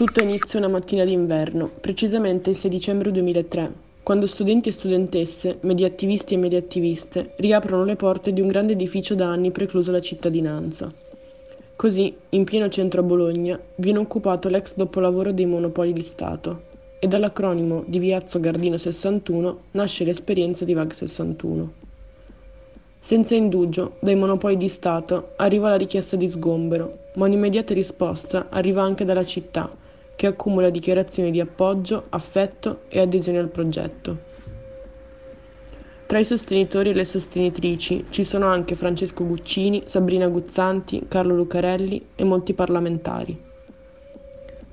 Tutto inizia una mattina d'inverno, precisamente il 6 dicembre 2003, quando studenti e studentesse, mediattivisti e mediattiviste, riaprono le porte di un grande edificio da anni precluso alla cittadinanza. Così, in pieno centro a Bologna, viene occupato l'ex dopolavoro dei monopoli di Stato e dall'acronimo di Viazzo Gardino 61 nasce l'esperienza di VAG 61. Senza indugio, dai monopoli di Stato arriva la richiesta di sgombero, ma un'immediata risposta arriva anche dalla città, che accumula dichiarazioni di appoggio, affetto e adesione al progetto. Tra i sostenitori e le sostenitrici ci sono anche Francesco Guccini, Sabrina Guzzanti, Carlo Lucarelli e molti parlamentari.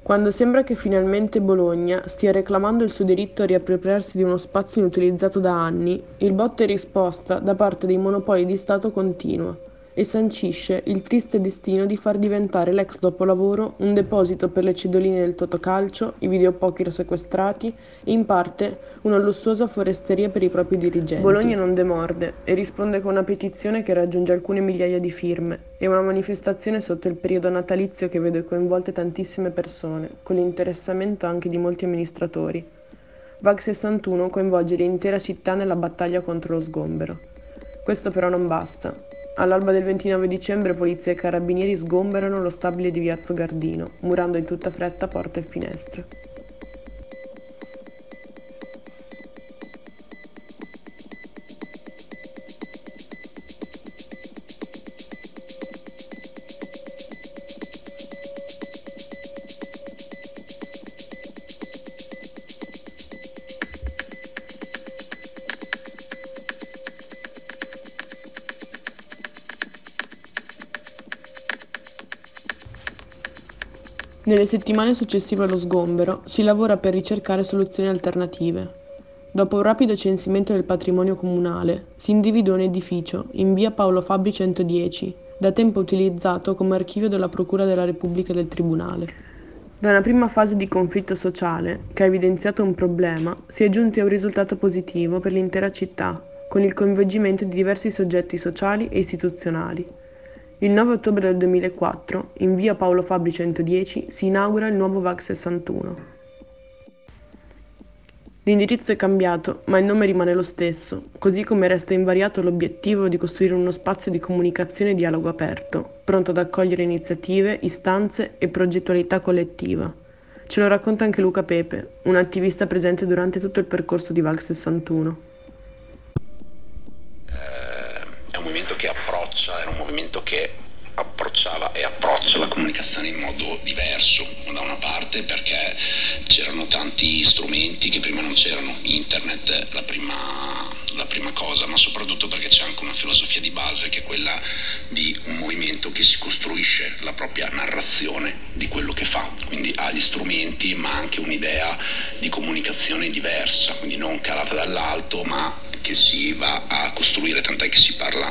Quando sembra che finalmente Bologna stia reclamando il suo diritto a riappropriarsi di uno spazio inutilizzato da anni, il botta e risposta da parte dei monopoli di Stato continua e sancisce il triste destino di far diventare l'ex dopolavoro un deposito per le cedoline del totocalcio, i videopoker sequestrati e in parte una lussuosa foresteria per i propri dirigenti. Bologna non demorde e risponde con una petizione che raggiunge alcune migliaia di firme e una manifestazione sotto il periodo natalizio che vede coinvolte tantissime persone, con l'interessamento anche di molti amministratori. VAG 61 coinvolge l'intera città nella battaglia contro lo sgombero. Questo però non basta. All'alba del 29 dicembre polizia e carabinieri sgomberano lo stabile di Viazzo Gardino, murando in tutta fretta porte e finestre. Nelle settimane successive allo sgombero si lavora per ricercare soluzioni alternative. Dopo un rapido censimento del patrimonio comunale, si individua un edificio in via Paolo Fabri 110, da tempo utilizzato come archivio della Procura della Repubblica del Tribunale. Da una prima fase di conflitto sociale, che ha evidenziato un problema, si è giunti a un risultato positivo per l'intera città, con il coinvolgimento di diversi soggetti sociali e istituzionali. Il 9 ottobre del 2004, in via Paolo Fabri 110, si inaugura il nuovo VAG 61. L'indirizzo è cambiato, ma il nome rimane lo stesso, così come resta invariato l'obiettivo di costruire uno spazio di comunicazione e dialogo aperto, pronto ad accogliere iniziative, istanze e progettualità collettiva. Ce lo racconta anche Luca Pepe, un attivista presente durante tutto il percorso di VAG 61. Approccia, era un movimento che approcciava e approccia la comunicazione in modo diverso, da una parte perché c'erano tanti strumenti che prima non c'erano, internet la prima, la prima cosa, ma soprattutto perché c'è anche una filosofia di base che è quella di un movimento che si costruisce la propria narrazione di quello che fa, quindi ha gli strumenti ma anche un'idea di comunicazione diversa, quindi non calata dall'alto ma che si va a costruire, tant'è che si, parla,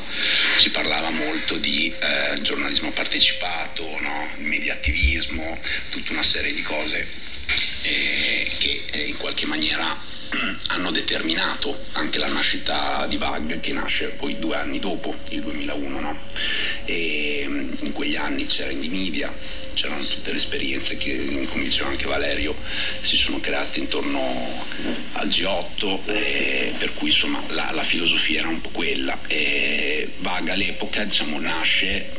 si parlava molto di eh, giornalismo partecipato, no? mediattivismo, tutta una serie di cose eh, che eh, in qualche maniera hanno determinato anche la nascita di VAG che nasce poi due anni dopo, il 2001. No? E in quegli anni c'era Indie Media, c'erano tutte le esperienze che, come diceva anche Valerio, si sono create intorno al G8, eh, per cui insomma la, la, filosofia era un po' quella. E Vaga all'epoca diciamo, nasce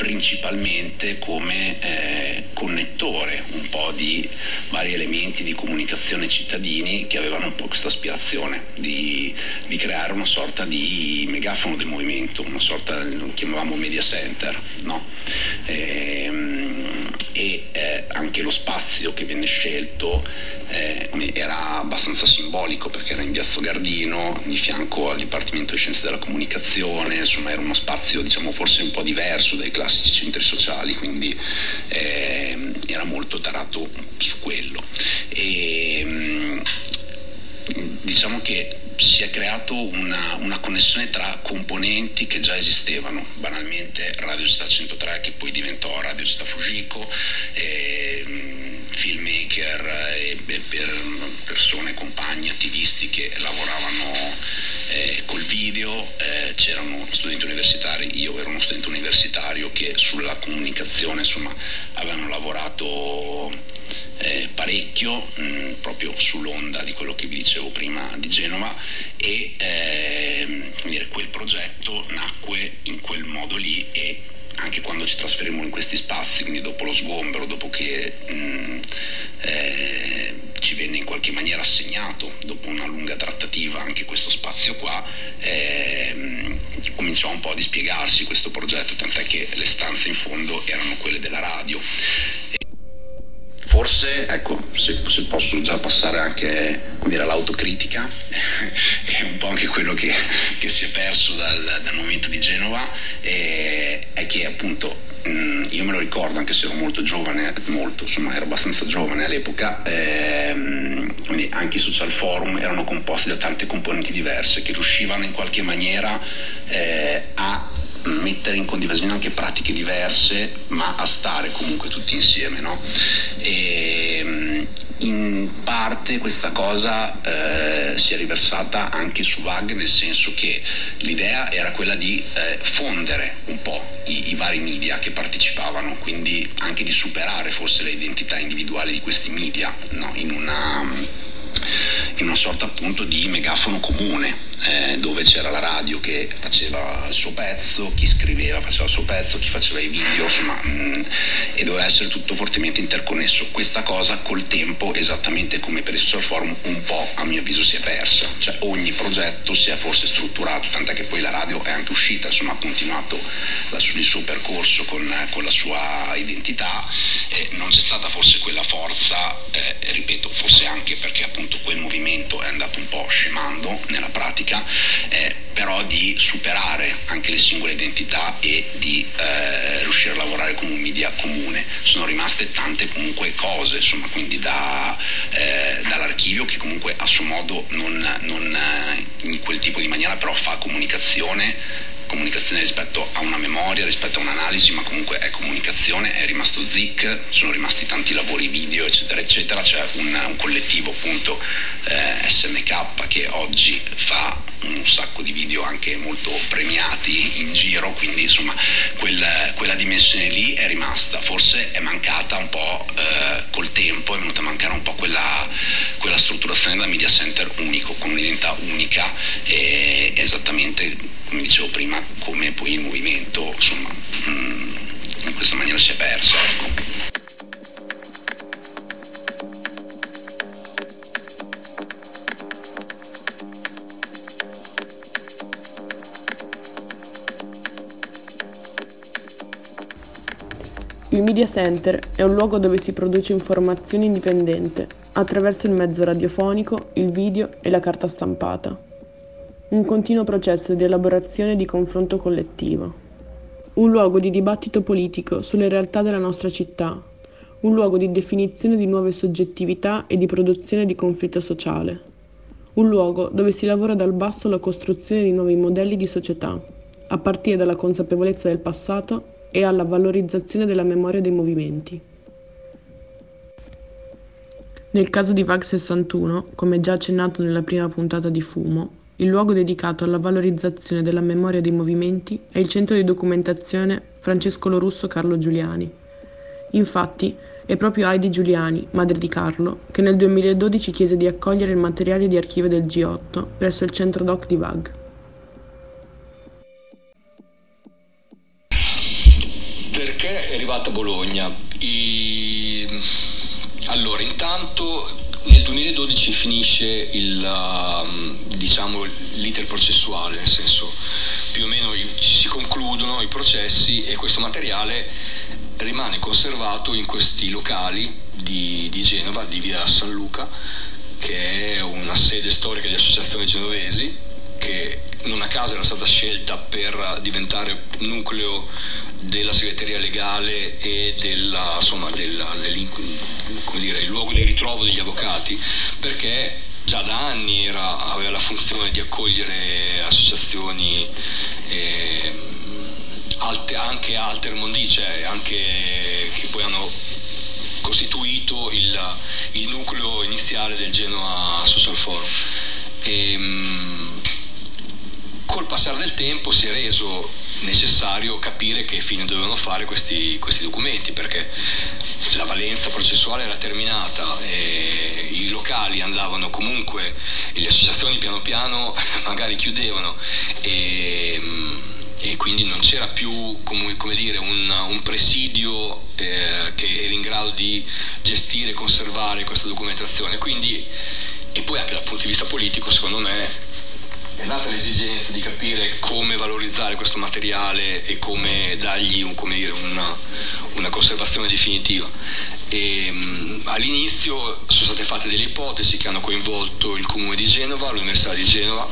principalmente come eh, connettore un po' di vari elementi di comunicazione cittadini che avevano un po' questa aspirazione di, di creare una sorta di megafono del movimento, una sorta, lo chiamavamo media center, no? e, ehm, e eh, anche lo spazio che venne scelto eh, era abbastanza simbolico perché era in Piazzo Gardino, di fianco al Dipartimento di Scienze della Comunicazione, insomma era uno spazio diciamo forse un po' diverso dai classici centri sociali, quindi eh, era molto tarato su quello. E, mm, diciamo che si è creato una, una, connessione tra componenti che già esistevano, banalmente Radio Città 103 che poi diventò Radio Città Fujiko, e, mm, filmmaker e per persone, compagni, attivisti che lavoravano eh, col video, eh, c'erano studenti universitari, io ero uno studente universitario che sulla comunicazione insomma avevano lavorato eh, parecchio mh, proprio sull'onda di quello che vi dicevo prima di Genova e eh, quel progetto nacque in quel modo lì e anche quando ci trasferimmo in questi spazi, quindi dopo lo sgombero, dopo che mh, eh, ci venne in qualche maniera assegnato, dopo una lunga trattativa, anche questo spazio qua, eh, cominciò un po' a dispiegarsi questo progetto, tant'è che le stanze in fondo erano quelle della radio. Forse, ecco, se, se posso già passare anche all'autocritica, è un po' anche quello che, che si è perso dal, dal momento di Genova, eh, è che appunto Mm, io me lo ricordo anche se ero molto giovane, molto, insomma ero abbastanza giovane all'epoca, ehm, anche i social forum erano composti da tante componenti diverse che riuscivano in qualche maniera eh, a mettere in condivisione anche pratiche diverse, ma a stare comunque tutti insieme. No? E, mm, in parte questa cosa eh, si è riversata anche su VAG, nel senso che l'idea era quella di eh, fondere un po' i, i, vari media che partecipavano, quindi anche di superare forse le identità individuali di questi media no? in una in una sorta appunto di megafono comune eh, dove c'era la radio che faceva il suo pezzo, chi scriveva faceva il suo pezzo, chi faceva i video, insomma, mh, mm, e doveva essere tutto fortemente interconnesso. Questa cosa col tempo, esattamente come per il social forum, un po' a mio avviso si è persa, cioè ogni progetto si è forse strutturato, tant'è che poi la radio è anche uscita, insomma ha continuato la, il suo percorso con, con, la sua identità, e non c'è stata forse quella forza, eh, ripeto, forse anche perché appunto quel movimento è andato un po' scemando nella pratica politica, eh, però di superare anche le singole identità e di eh, riuscire a lavorare come un media comune. Sono rimaste tante comunque cose, insomma, quindi da, eh, dall'archivio che comunque a suo modo non, non eh, in quel tipo di maniera però fa comunicazione comunicazione rispetto a una memoria, rispetto a un'analisi, ma comunque è comunicazione, è rimasto ZIC, sono rimasti tanti lavori video, eccetera, eccetera, c'è un, un collettivo appunto eh, SMK che oggi fa un sacco di video anche molto premiati in giro, quindi insomma quel, quella dimensione lì è rimasta, forse è mancata un po' eh, col tempo, è venuta a mancare un po' quella, quella strutturazione da media center unico, con un'identità unica esattamente dicevo prima come poi il movimento insomma mm, in questa maniera si è perso. Ecco. Il media center è un luogo dove si produce informazione indipendente attraverso il mezzo radiofonico, il video e la carta stampata. Un continuo processo di elaborazione e di confronto collettivo. Un luogo di dibattito politico sulle realtà della nostra città. Un luogo di definizione di nuove soggettività e di produzione di conflitto sociale. Un luogo dove si lavora dal basso alla costruzione di nuovi modelli di società, a partire dalla consapevolezza del passato e alla valorizzazione della memoria dei movimenti. Nel caso di VAG 61, come già accennato nella prima puntata di Fumo, il luogo dedicato alla valorizzazione della memoria dei movimenti è il centro di documentazione Francesco Lorusso Carlo Giuliani. Infatti, è proprio Heidi Giuliani, madre di Carlo, che nel 2012 chiese di accogliere il materiale di archivio del G8 presso il centro doc di VAG. arrivato a Bologna. I... Allora, intanto nel 2012 finisce il, um, diciamo, l'iter processuale, nel senso più o meno si concludono i processi e questo materiale rimane conservato in questi locali di, di Genova, di via San Luca, che è una sede storica di associazioni genovesi, che non a caso era stata scelta per diventare nucleo della segreteria legale e della, insomma, della, dire, il luogo di ritrovo degli avvocati, perché già da anni era, aveva la funzione di accogliere associazioni eh, alte, anche cioè anche che poi hanno costituito il, il nucleo iniziale del Genoa Social Forum. E, ehm, col passare del tempo si è reso necessario capire che fine dovevano fare questi, questi documenti perché la valenza processuale era terminata e i locali andavano comunque le associazioni piano piano magari chiudevano e, e quindi non c'era più come, come dire, un, un presidio eh, che era in grado di gestire e conservare questa documentazione. Quindi, e poi anche dal punto di vista politico secondo me è nata l'esigenza di capire come valorizzare questo materiale e come dargli un, come dire, una, una, conservazione definitiva. E, mh, all'inizio sono state fatte delle ipotesi che hanno coinvolto il comune di Genova, l'Università di Genova.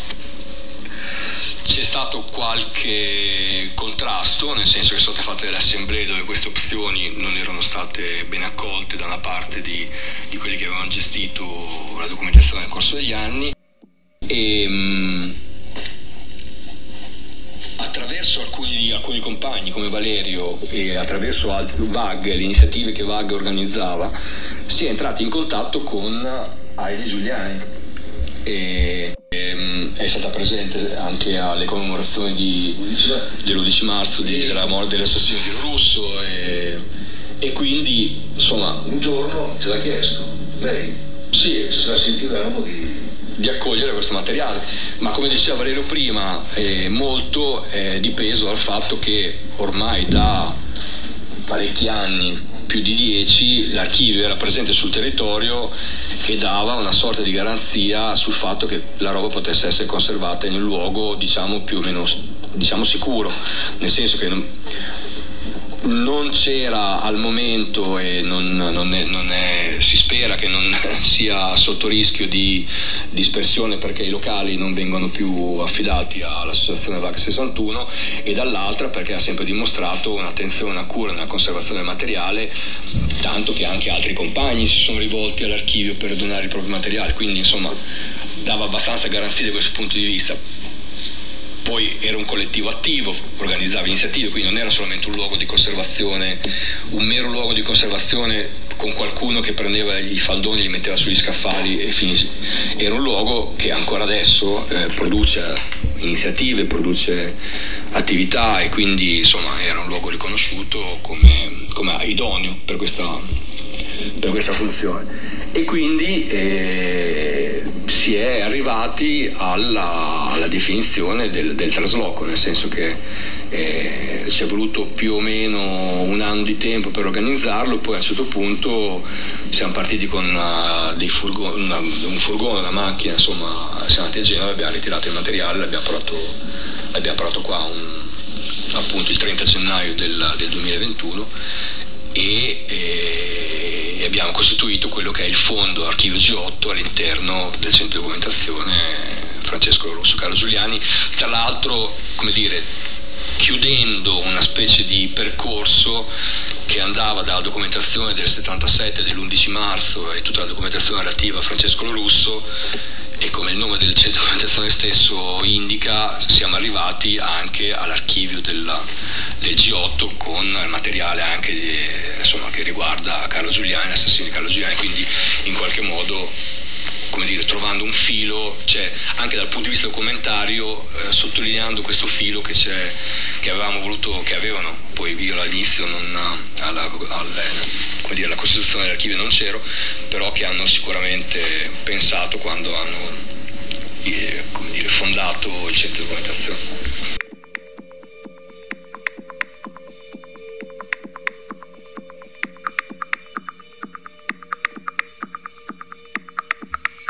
C'è stato qualche contrasto, nel senso che sono state fatte delle assemblee dove queste opzioni non erano state ben accolte da una parte di, di quelli che avevano gestito la documentazione nel corso degli anni e attraverso alcuni, alcuni, compagni come Valerio e attraverso VAG, le iniziative che VAG organizzava, si è entrati in contatto con Aide Giuliani. E, e, um, è stata presente anche alle commemorazioni di, dell'11 marzo di, della morte dell'assassino di Russo e, e quindi insomma un giorno ce l'ha chiesto? Lei? Sì, se la sentivamo di di accogliere questo materiale, ma come diceva Valerio prima, eh, molto è dipeso dal fatto che ormai da parecchi anni, più di dieci, l'archivio era presente sul territorio e dava una sorta di garanzia sul fatto che la roba potesse essere conservata in un luogo diciamo più o meno diciamo sicuro, nel senso che non c'era al momento e non, non, è, non è, si spera che non sia sotto rischio di dispersione perché i locali non vengono più affidati all'associazione VAC 61 e dall'altra perché ha sempre dimostrato un'attenzione, una cura nella conservazione del materiale tanto che anche altri compagni si sono rivolti all'archivio per donare il proprio materiale quindi insomma dava abbastanza garanzie da questo punto di vista poi era un collettivo attivo, organizzava iniziative, quindi non era solamente un luogo di conservazione, un mero luogo di conservazione con qualcuno che prendeva i faldoni, li metteva sugli scaffali e finisse. Era un luogo che ancora adesso eh, produce iniziative, produce attività e quindi insomma era un luogo riconosciuto come, come idoneo per questa, per questa funzione. E quindi eh, si è arrivati alla, alla definizione del, del, trasloco, nel senso che eh, ci è voluto più o meno un anno di tempo per organizzarlo, poi a un certo punto siamo partiti con una, furgoni, una, un furgone, una macchina, insomma siamo andati a Genova, abbiamo ritirato il materiale, l'abbiamo portato, l'abbiamo portato qua un, appunto il 30 gennaio del, del 2021 e, e, abbiamo costituito quello che è il fondo archivio G8 all'interno del centro di documentazione Francesco Rosso Carlo Giuliani, tra l'altro come dire chiudendo una specie di percorso che andava dalla documentazione del 77 dell'11 marzo e tutta la documentazione relativa a Francesco Russo e come il nome del centro di documentazione stesso indica siamo arrivati anche all'archivio della, del G8 con il materiale anche di, insomma, che riguarda Carlo Giuliani, l'assassino di Carlo Giuliani, quindi in qualche modo come dire, trovando un filo, cioè anche dal punto di vista documentario, eh, sottolineando questo filo che, che, avevamo voluto, che avevano, poi io all'inizio non, alla, alla, dire, alla costituzione dell'archivio non c'ero, però che hanno sicuramente pensato quando hanno eh, dire, fondato il centro di documentazione.